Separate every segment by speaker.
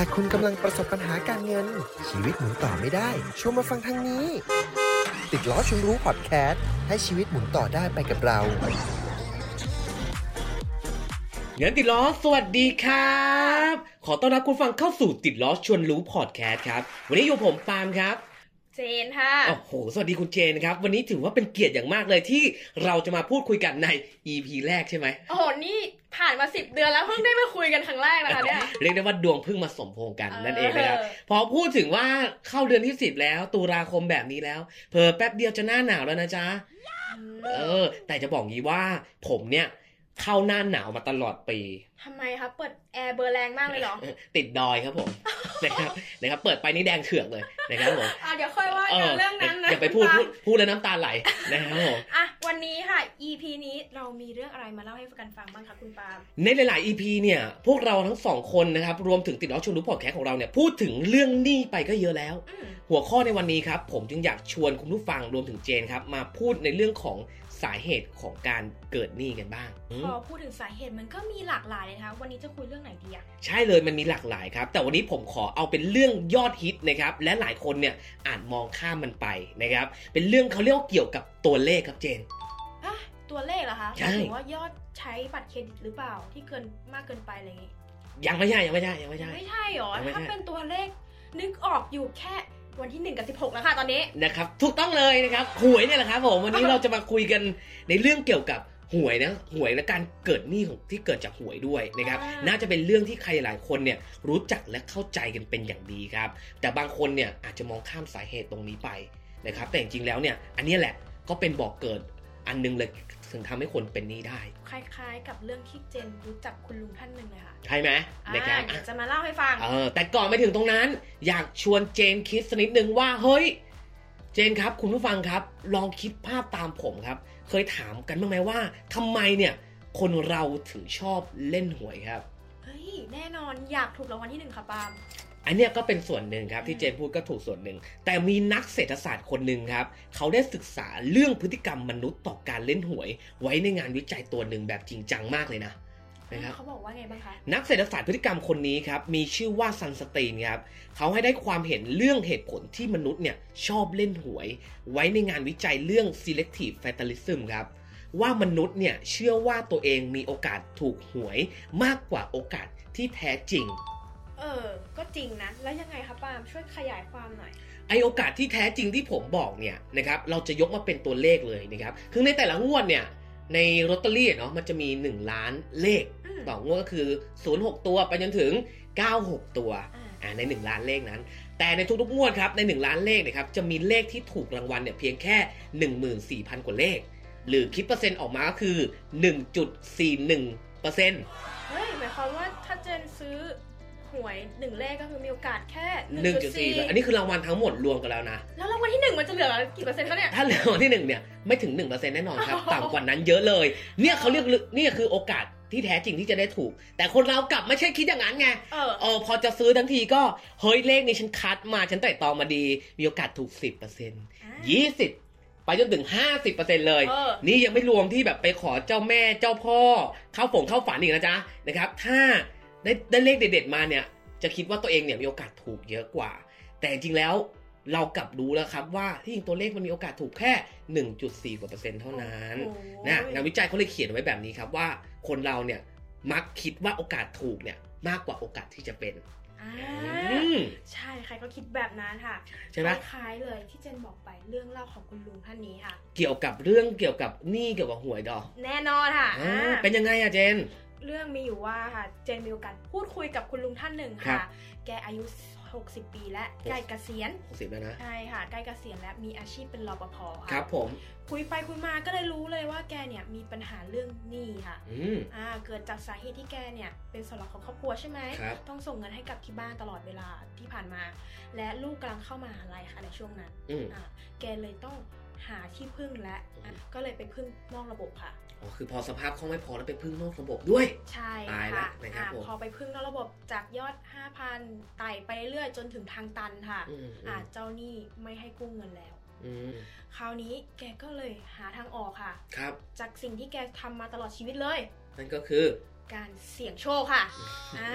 Speaker 1: ากคุณกำลังประสบปัญหาการเงิน ชีวิตหมุนต่อไม่ได้ ชวนมาฟังทางนี้ ติดล้อชวนรู้พอดแคสต์ให้ชีวิตหมุนต่อได้ไปกับเรา
Speaker 2: เงินติดล้อสวัสดีครับ ขอต้อนรับคุณฟังเข้าสู่ติดล้อชวนรู้พอดแคสต์ครับ วันนี้อยู่ผมปาล์มครับ
Speaker 3: เจนค่ะ
Speaker 2: โอ้โห สวัสดีคุณเจนครับ วันนี้ถือว่าเป็นเกียรติอย่างมากเลยที่เราจะมาพูดคุยกันใน EP แรกใช่ไหม
Speaker 3: โอ้โห นี่ผ่านมาสิบเดือนแล้วเพิ่งได้มาคุยกันครั้งแรกนะคะเนี่ย
Speaker 2: เรียกได้ว่าดวงเพิ่งมาสมพงษ์กัน
Speaker 3: เออ
Speaker 2: นั่นเองนะครับ พอพูดถึงว่าเข้าเดือนที่สิบแล้วตุลาคมแบบนี้แล้ว เพอแป๊บเดียวจะหน้าหนาวแล้วนะจ๊ะ เออ แต่จะบอกงี้ว่าผมเนี่ย เข้าหน้าหนาวมาตลอดปี
Speaker 3: ทำไมคะเปิดแอร์เบอร์แรงมากเลยเหรอ
Speaker 2: ติดดอยครับผมนะครับนะครับเปิดไปนี่แดงเถือกเลยนะครับผม
Speaker 3: อะเดี๋ยวค่อยว่ากันเรื่องนั้นนะ
Speaker 2: อย่าไปพูดพูดพูดแล้วน้ำตาไหลนะครับผม
Speaker 3: อะวันนี้ค่ะ EP นี้เรามีเรื่องอะไรมาเล่าให้กันฟังบ้างคะคุณปาล์ม
Speaker 2: ในหลาย ๆ EP เนี่ยพวกเราทั้งสองคนนะครับรวมถึงติดล้อชวนรู้พอดแคสต์ของเราเนี่ยพูดถึงเรื่องหนี้ไปก็เยอะแล้ว
Speaker 3: อืม
Speaker 2: หัวข้อในวันนี้ครับผมจึงอยากชวนคุณผู้ฟังรวมถึงเจนครับมาพูดในเรื่องของ สาเหตุของการเกิดหนี้กันบ้างอืม
Speaker 3: พอพูดถึงสาเหตุมันก็มีหลากหลายเลยนะคะวันนี้จะคุยเรื่องไหนดีอะ
Speaker 2: ใช่เลยมันมีหลากหลายครับ แต่วันนี้ผมขอเอาเป็นเรื่องยอดฮิตนะครับ และหลายคนเนี่ยอาจมองข้ามมันไปนะครับ เป็นเรื่องเขาเรียกว่าเกี่ยวกับตัวเลขครับเจน
Speaker 3: อะตัวเลขเหรอคะ
Speaker 2: ใช่
Speaker 3: หมายถึงว่ายอดใช้บัตรเครดิตหรือเปล่าที่เกินมากเกินไปอะไรอย่างงี้
Speaker 2: ยังไม่ใช่ยังไม่ใช่ยังไม่ใช่
Speaker 3: ไม่ใช่หรอ
Speaker 2: ยังไม่ใช่
Speaker 3: ถ้าเป็นตัวเลขนึกออกอยู่แค่ วันที่หนึ่งกับสิบหกแล้วค่ะตอนนี้
Speaker 2: นะครับ ถูกต้องเลยนะครับ หวยเนี่ยแหละครับผมวันนี้เราจะมาคุยกันในเรื่องเกี่ยวกับหวยนะหวยและการเกิดหนี้ของที่เกิดจากหวยด้วยนะครับ
Speaker 3: อ่า
Speaker 2: น่าจะเป็นเรื่องที่ใครหลายคนเนี่ยรู้จักและเข้าใจกันเป็นอย่างดีครับ แต่บางคนเนี่ยอาจจะมองข้ามสาเหตุตรงนี้ไปนะครับ แต่จริงๆแล้วเนี่ยอันเนี้ยแหละก็เป็นบอกเกิดอันหนึงเลย ถึงทำให้คนเป็นหนี้ได้
Speaker 3: คล้าย ๆ กับเรื่องที่เจนรู้จักคุณลุงท่านหนึ่งเลยค่ะ
Speaker 2: ใช่ไหม
Speaker 3: อ่า
Speaker 2: นะครับ
Speaker 3: เดี๋
Speaker 2: อะ
Speaker 3: ยวจะมาเล่าให้ฟัง
Speaker 2: เออ แต่ก่อนไปถึงตรงนั้น อยากชวนเจนคิดสักนิดนึงว่า เฮ้ย เจนครับ คุณผู้ฟังครับ ลองคิดภาพตามผมครับ เคยถามกันบ้างไหมว่าทำไมเนี่ยคนเราถึงชอบเล่นหวยครับ
Speaker 3: เฮ้ย แน่นอนอยากถูกรางวัลที่หนึ่งค่ะปาล์ม
Speaker 2: อันเนี้ยก็เป็นส่วนหนึ่งครับที่เจนพูดก็ถูกส่วนหนึ่ง แต่มีนักเศรษฐศาสตร์คนหนึ่งครับ เขาได้ศึกษาเรื่องพฤติกรรมมนุษย์ต่อการเล่นหวย ไว้ในงานวิจัยตัวหนึ่งแบบจริงจังมากเลยนะนะครับ
Speaker 3: เขาบอกว่าไงบ้างคะ
Speaker 2: นักเศรษฐศาสตร์พฤติกรรมคนนี้ครับ มีชื่อว่าซันสตีนครับ เขาให้ได้ความเห็นเรื่องเหตุผลที่มนุษย์เนี่ยชอบเล่นหวย ไว้ในงานวิจัยเรื่อง selective fatalism ครับ ว่ามนุษย์เนี่ยเชื่อว่าตัวเองมีโอกาสถูกหวยมากกว่าโอกาสที่แท้จริง
Speaker 3: เออ ก็จริงนะ แล้วยังไงคะปาล์มช่วยขยายความหน่อย
Speaker 2: ไอโอกาสที่แท้จริงที่ผมบอกเนี่ยนะครับ เราจะยกมาเป็นตัวเลขเลยนะครับ คือในแต่ละงวดเนี่ย ในลอตเตอรี่เนาะ มันจะมี 1 ล้านเลข
Speaker 3: อืม
Speaker 2: ต่องวดก็คือ 06 ตัวไปจนถึง 96 ตัว
Speaker 3: อ่า
Speaker 2: อ่า ใน 1 ล้านเลขนั้น แต่ในทุกๆงวดครับใน 1 ล้านเลขนะครับ จะมีเลขที่ถูกรางวัลเนี่ยเพียงแค่ 14,000 กว่าเลข หรือคิดเปอร์เซ็นต์ออกมาก็คือ 1.41เปอร์เซ็นต์
Speaker 3: เฮ้ย หมายความว่าถ้าเจนซื้อ หวยหนึ่งเลขก็คือมีโอกาสแค่
Speaker 2: 1.4อันนี้คือรางวัลทั้งหมดรวมกันแล้วนะ
Speaker 3: แล้วรางวัลที่หนึ่งมันจะเหลือกี่เปอร์เซ็นต์คะเนี่ย
Speaker 2: ถ้าเหลือรางวัลที่หนึ่งเนี่ยไม่ถึง1%แน่นอนครับต่ำกว่านั้นเยอะเลย เนี่ยเขาเรียกนี่คือโอกาสที่แท้จริงที่จะได้ถูก แต่คนเรากลับไม่ใช่คิดอย่างนั้นไง
Speaker 3: เออ
Speaker 2: เออพอจะซื้อทั้งทีก็เฮ้ยเลขนี้ฉันคัดมาฉันไต่ตองมาดี มีโอกาสถูก10% 20ไปจนถึง 50%เลย
Speaker 3: เออ
Speaker 2: นี่ยังไม่รวมที่แบบไปขอเจ้าแม่เจ้าพ่อ เข้าฝงเข้าฝันอีกนะจ๊ะนะครับ ถ้า ได้ได้เลขเด็ดๆมาเนี่ย จะคิดว่าตัวเองเนี่ยมีโอกาสถูกเยอะกว่า แต่จริงๆแล้วเรากลับรู้แล้วครับว่าที่จริงตัวเลขมันมีโอกาสถูกแค่ 1.4กว่าเปอร์เซ็นต์เท่านั้น
Speaker 3: โอ้โห
Speaker 2: นะงานวิจัยเขาเลยเขียนไว้แบบนี้ครับว่า คนเราเนี่ยมักคิดว่าโอกาสถูกเนี่ยมากกว่าโอกาสที่จะเป็น
Speaker 3: อ่า
Speaker 2: อืม
Speaker 3: ใช่ใครก็คิดแบบนั้นค่ะ
Speaker 2: ใช่ไหม
Speaker 3: คล้ายๆเลยที่เจนบอกไปเรื่องเล่าของคุณลุงท่านนี้ค่ะ
Speaker 2: เกี่ยวกับเรื่องเกี่ยวกับหนี้เกี่ยวกับหวยดอก
Speaker 3: แน่นอนค่ะ
Speaker 2: อ่า
Speaker 3: อ่า
Speaker 2: เป็นยังไงอะเจน
Speaker 3: เรื่องมีอยู่ว่าค่ะเจนมีโอกาสพูดคุยกับคุณลุงท่านหนึ่ง
Speaker 2: ครั
Speaker 3: ค่ะ
Speaker 2: บ
Speaker 3: แกอายุ 60 ปีและใกล้เกษียณ
Speaker 2: 60 แล้วนะ
Speaker 3: ใช่ค่ะใกล้เกษียณและมีอาชีพเป็นรปภ
Speaker 2: ค
Speaker 3: ค่ะ
Speaker 2: รับผม
Speaker 3: คุยไปคุยมาก็เลยรู้เลยว่าแกเนี่ยมีปัญหาเรื่องหนี้ค่ะ
Speaker 2: อืม
Speaker 3: อ่าเกิดจากสาเหตุที่แกเนี่ยเป็นเสาหลักของครอบครัวใช่ไหม
Speaker 2: ครับ
Speaker 3: ต้องส่งเงินให้กับที่บ้านตลอดเวลาที่ผ่านมา และลูกกำลังเข้ามหาลัยค่ะในช่วงนั้น
Speaker 2: อืม
Speaker 3: อ่าแกเลยต้อง หาที่พึ่งและอะก็เลยไปพึ่งนอกระบบค่ะ
Speaker 2: อ๋อคือพอสภาพคล่องไม่พอแล้วไปพึ่งนอกระบบด้วย
Speaker 3: ใช่
Speaker 2: ตายละ
Speaker 3: ค่ะ
Speaker 2: นะครับ
Speaker 3: อะ
Speaker 2: ผม
Speaker 3: พอไปพึ่งนอกระบบจากยอด 5,000ไต่ไปเรื่อยๆจนถึงทางตันค่ะ
Speaker 2: อืม
Speaker 3: อะเจ้าหนี้ไม่ให้กู้เงินแล้ว
Speaker 2: อืม
Speaker 3: คราวนี้แกก็เลยหาทางออกค่ะ
Speaker 2: ครับ
Speaker 3: จากสิ่งที่แกทำมาตลอดชีวิตเลย
Speaker 2: นั่นก็คือ
Speaker 3: การเสี่ยงโชคค่ะอ่า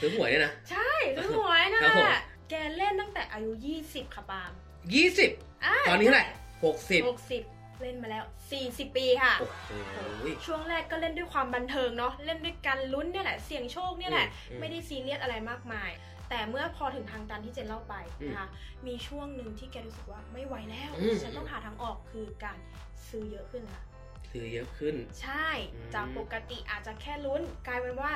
Speaker 2: ซื้อหวยเนี่ยนะ
Speaker 3: ใช่ซื้อหวยนั่น
Speaker 2: ครับผม
Speaker 3: แหละแกเล่นตั้งแต่อายุ 20 ค่ะปาล์ม
Speaker 2: ยี่สิบ
Speaker 3: อ่า
Speaker 2: ตอนนี้เท่าไหร่ หกสิบ
Speaker 3: 60 เล่นมาแล้ว 40 ปีค่ะ
Speaker 2: โอ้โห
Speaker 3: ช่วงแรกก็เล่นด้วยความบันเทิงเนาะเล่นด้วยการลุ้นเนี่ยแหละเสี่ยงโชคเนี่ยแหละ
Speaker 2: อืม
Speaker 3: ไม่ได้ซีเรียสอะไรมากมาย แต่เมื่อพอถึงทางตันที่เจนเล่าไป
Speaker 2: อืม
Speaker 3: นะคะมีช่วงหนึ่งที่แกรู้สึกว่าไม่ไหวแล้ว
Speaker 2: อืม
Speaker 3: ฉันต้องหาทางออกคือการซื้อเยอะขึ้นค่ะ
Speaker 2: ซื้อเยอะขึ้น
Speaker 3: ใช่
Speaker 2: อืม
Speaker 3: จากปกติอาจจะแค่ลุ้นกลายเป็นว่า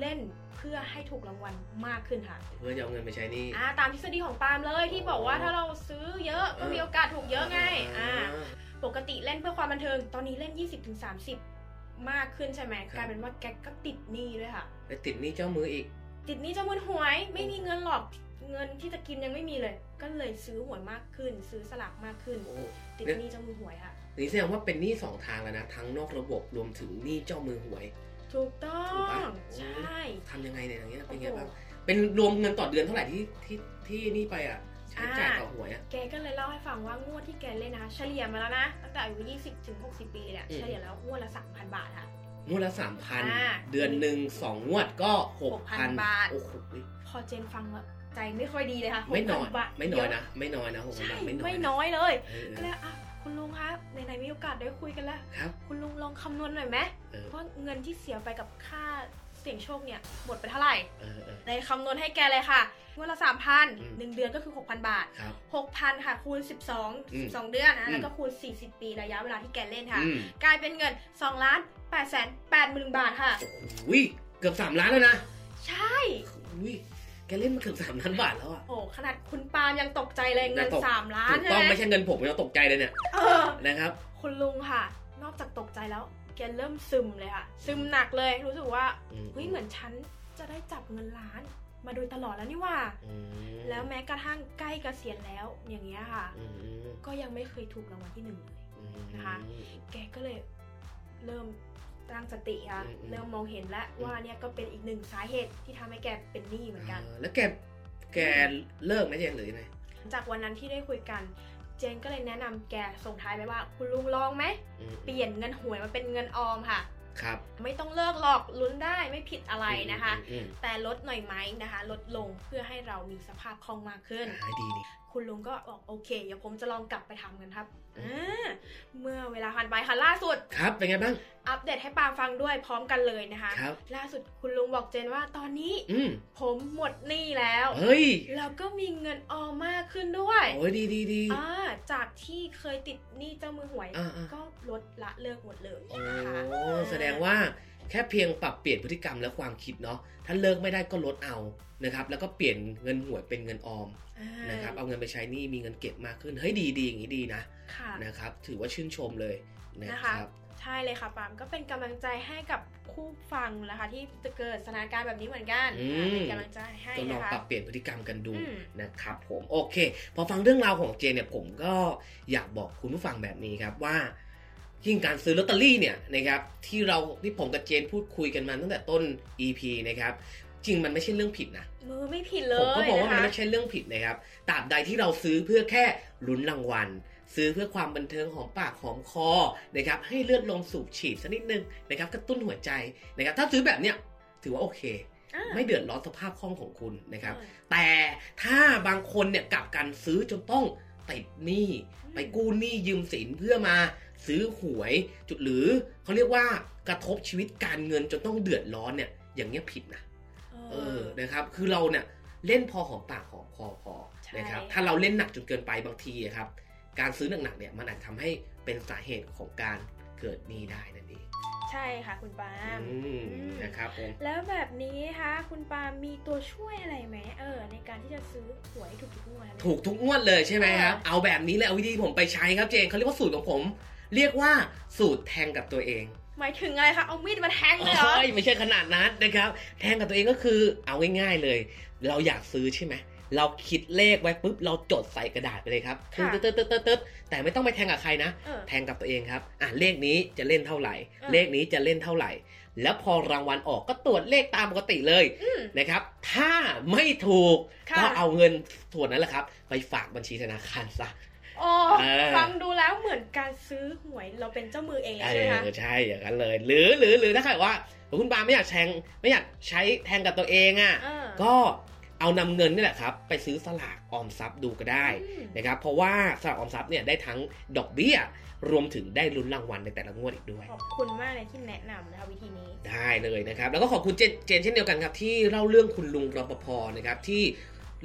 Speaker 3: เล่นเพื่อให้ถูกรางวัลมากขึ้นค่ะ
Speaker 2: เพื่อจะเอาเงินไปใช้หนี่
Speaker 3: อ่าตามทฤษฎีของปาล์มเลยที่บอกว่า
Speaker 2: อ๋อ
Speaker 3: ถ้าเราซื้อเยอะก็
Speaker 2: เออ
Speaker 3: มีโอกาสถูกเยอะไงอ่าปกติเล่นเพื่อความบันเทิงตอนนี้เล่น 20-30 มากขึ้นใช่ไหม
Speaker 2: ครับ
Speaker 3: กลายเป็นว่าแกก็ติดหนี้ด้วยค่ะ
Speaker 2: แล้วติดหนี่เจ้ามืออีก
Speaker 3: ติดหนี้เจ้ามือหวยไม่มีเงินหรอกเงินที่จะกินยังไม่มีเลย ก็เลยซื้อหวยมากขึ้น ซื้อสลากมากขึ้น
Speaker 2: โอ้
Speaker 3: ติดหนี้เจ้ามือหวยค่ะ
Speaker 2: นี่แสดงว่าเป็นหนี้สองทางแล้วนะ ทั้งนอกระบบรวมถึงหนี้เจ้ามือหวย
Speaker 3: ถูกต้อ
Speaker 2: ถูกปะ
Speaker 3: ง ใช่
Speaker 2: ทำยังไงเนี่ยอย่างเงี้ยเป็นไง
Speaker 3: โอ้โห
Speaker 2: บ้าง เป็นรวมเงินต่อเดือนเท่าไหร่ที่ที่ที่นี่ไปอะใช้จ่าย
Speaker 3: อ่า
Speaker 2: ต่อหวยอะ
Speaker 3: แกก็เลยเล่าให้ฟังว่างวดที่แกเล่นนะคะ เฉลี่ยมาแล้วนะ ตั้งแต่อายุ 20 ถึง 60 ปีเนี่ย
Speaker 2: อืม
Speaker 3: เฉลี่ยแล้วงวดละ 3,000 บาทค่ะ
Speaker 2: งวดละสามพัน
Speaker 3: อ่า
Speaker 2: เดือนหนึ่งสองงวดก็หกพัน
Speaker 3: 6,000บาท
Speaker 2: โอ้โห
Speaker 3: พอเจนฟังแล้วใจไม่ค่อยดีเลยค่ะ
Speaker 2: ไม่น้อย
Speaker 3: 6,000บาท
Speaker 2: ไม่น้อยนะ ไม่น้อยนะหกพัน
Speaker 3: ใช่
Speaker 2: บาทไม่น้อย
Speaker 3: ไม่
Speaker 2: นะ
Speaker 3: น้อยเลย
Speaker 2: เออ
Speaker 3: ก็เลยอะ คุณลุงคะในไหนๆมีโอกาสได้คุยกันแล้ว
Speaker 2: ครับ
Speaker 3: คุณลุงลองคำนวณหน่อยไหม
Speaker 2: เออ
Speaker 3: ว่าเงินที่เสียไปกับค่าเสี่ยงโชคเนี่ยหมดไปเท่าไหร่
Speaker 2: เออเออ
Speaker 3: ในคำนวณให้แกเลยค่ะงวดละสามพัน
Speaker 2: อืม
Speaker 3: หนึ่งเดือนก็คือ 6,000 บาท
Speaker 2: ครับ
Speaker 3: 6,000 ค่ะ คูณ 12
Speaker 2: อืม
Speaker 3: 12 เดือนนะ
Speaker 2: อืม
Speaker 3: แล้วก็คูณ 40 ปีระยะเวลาที่แกเล่นค่ะ
Speaker 2: อืม
Speaker 3: กลายเป็นเงิน2ล้าน8แสน8หมื่นบาทค่ะ
Speaker 2: โอ้โหเกือบสามล้านแล้วนะ
Speaker 3: ใช่
Speaker 2: อุ้ย แกเล่นมาเกือบสามล้านบาทแล้วอะ
Speaker 3: โอ้ขนาดคุณปาล์มยังตกใจเลยเงิน
Speaker 2: แต่ตก
Speaker 3: 3ล้าน
Speaker 2: ถูก
Speaker 3: ใช่
Speaker 2: ต้อง
Speaker 3: ไหม
Speaker 2: ไม่ใช่เงินผมเราตกใจเลยเนี่ย
Speaker 3: เออ
Speaker 2: นะครับ
Speaker 3: คุณลุงค่ะ นอกจากตกใจแล้ว แกเริ่มซึมเลยค่ะ ซึมหนักเลยรู้สึกว่า
Speaker 2: อืม
Speaker 3: เฮ้ยเหมือนฉันจะได้จับเงินล้าน มาโดยตลอดแล้วนี่หว่า
Speaker 2: อืม
Speaker 3: แล้วแม้กระทั่งใกล้เกษียณแล้วอย่างเงี้ยค่ะ
Speaker 2: อืมอืม
Speaker 3: ก็ยังไม่เคยถูกรางวัลที่หนึ่งเลย
Speaker 2: อืม
Speaker 3: นะคะ แกก็เลยเริ่ม ตั้งสติค่ะ
Speaker 2: อืมอืม
Speaker 3: เริ่มมองเห็นแล้วว่าเนี่ยก็เป็นอีกหนึ่งสาเหตุที่ทำให้แกเป็นหนี้เหมือนกัน
Speaker 2: อ่าแล้วแกแกเลิกไหมเจนหรือยังไง
Speaker 3: จากวันนั้นที่ได้คุยกัน เจนก็เลยแนะนำแกส่งท้ายไปว่าคุณลุงลองไหม
Speaker 2: อืม
Speaker 3: เปลี่ยนเงินหวยมาเป็นเงินออมค่ะ
Speaker 2: ครับ
Speaker 3: ไม่ต้องเลิกหรอกลุ้นได้ไม่ผิดอะไรนะคะ
Speaker 2: อืม
Speaker 3: แต่ลดหน่อยไหมนะคะ ลดลงเพื่อให้เรามีสภาพคล่องมากขึ้น
Speaker 2: อ่าดีดี
Speaker 3: คุณลุงก็บอกโอเคเดี๋ยวผมจะลองกลับไปทำกันครับ
Speaker 2: อืม
Speaker 3: อ่า เมื่อเวลาผ่านไปค่ะล่าสุด
Speaker 2: ครับ เป็นไงบ้าง
Speaker 3: อัปเดตให้ปาฟังด้วยพร้อมกันเลยนะคะ
Speaker 2: ครับ
Speaker 3: ล่าสุดคุณลุงบอกเจนว่าตอนนี้
Speaker 2: อืม
Speaker 3: ผมหมดหนี้แล้ว
Speaker 2: เฮ้ย
Speaker 3: แล้วก็มีเงินออมมากขึ้นด้วย
Speaker 2: โอ้ยดีดีดี
Speaker 3: อ่าจากที่เคยติดหนี้เจ้ามือหวย
Speaker 2: อ่าๆ
Speaker 3: ก็ลดละเลิกหมดเลย
Speaker 2: โอ้
Speaker 3: นะคะ
Speaker 2: แสดงว่า แค่เพียงปรับเปลี่ยนพฤติกรรมและความคิดเนาะถ้าเลิกไม่ได้ก็ลดเอานะครับ แล้วก็เปลี่ยนเงินหวยเป็นเงินออม
Speaker 3: อ่า
Speaker 2: นะครับ เอาเงินไปใช้หนี่มีเงินเก็บมากขึ้นเฮ้ยดีดีอย่างนี้ดีนะ
Speaker 3: ค่ะ
Speaker 2: นะครับ ถือว่าชื่นชมเลยนะ
Speaker 3: นะ
Speaker 2: ค
Speaker 3: คะ
Speaker 2: รับ
Speaker 3: ใช่เลยค่ะปาล์มก็เป็นกำลังใจให้กับคู่ฟังนะคะ ที่จะเกิดสถานการณ์แบบนี้เหมือนกัน
Speaker 2: อืม
Speaker 3: อ่าเป็นกำลังใจให้
Speaker 2: ก็ลอง
Speaker 3: นะคะ
Speaker 2: ปรับเปลี่ยนพฤติกรรมกันดู
Speaker 3: อืม
Speaker 2: นะครับผมโอเค พอฟังเรื่องราวของเจนเนี่ยผมก็อยากบอกคุณผู้ฟังแบบนี้ครับว่า ยิ่งการซื้อลอตเตอรี่เนี่ยนะครับที่เราที่ผมกับเจนพูดคุยกันมาตั้งแต่ต้น EP นะครับจริงมันไม่ใช่เรื่องผิดนะ
Speaker 3: มือไม่ผิดเล
Speaker 2: ผมก็
Speaker 3: ย
Speaker 2: บอกว่ามัน
Speaker 3: นะคะ
Speaker 2: ไม่ใช่เรื่องผิดนะครับตราบใดที่เราซื้อเพื่อแค่ลุ้นรางวัล ซื้อเพื่อความบันเทิงหอมปากหอมคอนะครับให้เลือดลมสูบฉีดสักนิดนึงนะครับกระตุ้นหัวใจนะครับถ้าซื้อแบบเนี้ยถือว่าโอเค
Speaker 3: อ่า
Speaker 2: ไม่เดือดร้อนสภาพคล่องของคุณนะครับ
Speaker 3: เออ
Speaker 2: แต่ถ้าบางคนเนี่ยกลับกันซื้อจนต้องติดหนี้
Speaker 3: อืม
Speaker 2: ไปกู้หนี้ยืมสินเพื่อมา ซื้อหวยจุดหรือเขาเรียกว่ากระทบชีวิตการเงินจนต้องเดือดร้อนเนี่ยอย่างเงี้ยผิดนะเออนะครับ คือเราเนี่ยเล่นพอหอมปากหอมคอพอ
Speaker 3: ใช่
Speaker 2: นะครับถ้าเราเล่นหนักจนเกินไปบางทีอะครับการซื้อหนักๆเนี่ยมันอาจทำให้เป็นสาเหตุของการเกิดหนี้ได้นั่นเอง
Speaker 3: ใช่ค่ะคุณปาล์ม
Speaker 2: อืม
Speaker 3: อืม
Speaker 2: นะครับผม
Speaker 3: แล้วแบบนี้นะคะคุณปาล์มมีตัวช่วยอะไรไหมเออ ในการที่จะซื้อหวยถูกทุกงวดเนี่ย
Speaker 2: ถูกทุกงวดเลยใช่ไหมครับ
Speaker 3: เออ
Speaker 2: เอาแบบนี้เลยเอาวิธีผมไปใช้ครับเจนเขาเรียกว่าสูตรของผม เรียกว่าสูตรแทงกับตัวเอง
Speaker 3: หมายถึงอะไรคะเอามีดมาแทงเลยเหรอ
Speaker 2: เอ้ยไม่ใช่ขนาดนั้นนะครับ แทงกับตัวเองก็คือเอาง่ายๆเลย เราอยากซื้อใช่ไหมเราคิดเลขไว้ปุ๊บเราจดใส่กระดาษไปเลยครับ
Speaker 3: ค่ะ
Speaker 2: ตึ๊ดตึ๊ดตึ๊ดตึ๊ดตึ๊ดแต่ไม่ต้องไปแทงกับใครนะ
Speaker 3: เออ
Speaker 2: แทงกับตัวเองครับ อะเลขนี้จะเล่นเท่าไหร่
Speaker 3: เออ
Speaker 2: เลขนี้จะเล่นเท่าไหร่ แล้วพอรางวัลออกก็ตรวจเลขตามปกติเลย
Speaker 3: อืม
Speaker 2: นะครับ ถ้าไม่ถูก
Speaker 3: ค่ะ
Speaker 2: ก็เอาเงินส่วนนั้นแหละครับ ไปฝากบัญชีธนาคารซะ
Speaker 3: อ๋อ
Speaker 2: เออ
Speaker 3: ฟังดูแล้วเหมือนการซื้อหวยเราเป็นเจ้ามือเอง
Speaker 2: เอ
Speaker 3: ใช่ไหมคะ
Speaker 2: อใช่อย่างนั้นเลย หรือหรือหรือถ้าใครว่าคุณปาไม่อยากแทงไม่อยากใช้แทงกับตัวเองอะ
Speaker 3: เออ
Speaker 2: ก็เอานำเงินนี่แหละครับ ไปซื้อสลากออมทรัพย์ดูก็ได้
Speaker 3: อืม
Speaker 2: นะครับเพราะว่าสลากออมทรัพย์เนี่ยได้ทั้งดอกเบี้ย รวมถึงได้ลุ้นรางวัลในแต่ละงวดอีกด้วย
Speaker 3: ขอบคุณมากเลยที่แนะนำนะคะวิธีนี้
Speaker 2: ได้เลยนะครับ แล้วก็ขอบคุณเจนเจนเช่นเดียวกันครับ ที่เล่าเรื่องคุณลุงรปภนะครับที่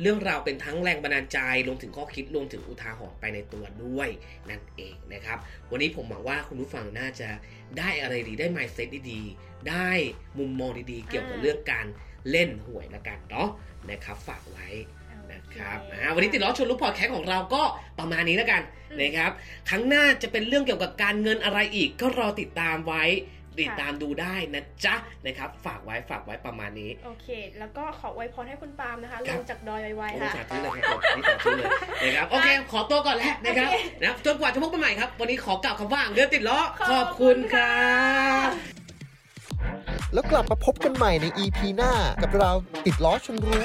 Speaker 2: เรื่องราวเป็นทั้งแรงบันดาลใจรวมถึงข้อคิดรวมถึงอุทาหรณ์ไปในตัวด้วยนั่นเองนะครับ วันนี้ผมหวังว่าคุณผู้ฟังน่าจะได้อะไรดีได้ mindset ดีๆ ได้มุมมองดีๆ เกี่ยวกับ
Speaker 3: อ่า
Speaker 2: เรื่องการเล่นหวยละกันเนาะนะครับ ฝากไว้นะครับอ่าวันนี้ติดล้อชวนรู้พอดแคสต์ของเราก็ประมาณนี้แล้วกัน
Speaker 3: อืม
Speaker 2: นะครับ ครั้งหน้าจะเป็นเรื่องเกี่ยวกับการเงินอะไรอีกก็รอติดตามไว้ ติดตามดูได้นะจ๊ะนะครับ ฝากไว้ฝากไว้ประมาณนี้
Speaker 3: โอเค แล้วก็ขออวยพรให้คุณปาล์มนะคะ
Speaker 2: ค
Speaker 3: ล
Speaker 2: รับ
Speaker 3: งจากดอยไว
Speaker 2: โอ้
Speaker 3: ๆค่ะ
Speaker 2: สาธุเลยครับผมนี่สาธุเลยนะครับโอเค ขอตัวก่อนแล้วนะครับ
Speaker 3: โอเค
Speaker 2: นะจนกว่าจะพบกันใหม่ครับ วันนี้ขอกล่าวคำว่าเดือนติดล้อ
Speaker 3: ขอบ
Speaker 2: ขอบคุณ
Speaker 3: คุณ
Speaker 2: ค
Speaker 3: ค่ะ
Speaker 2: รับ
Speaker 1: แล้วกลับมาพบกันใหม่ใน EP หน้ากับเราติดล้อชนรู้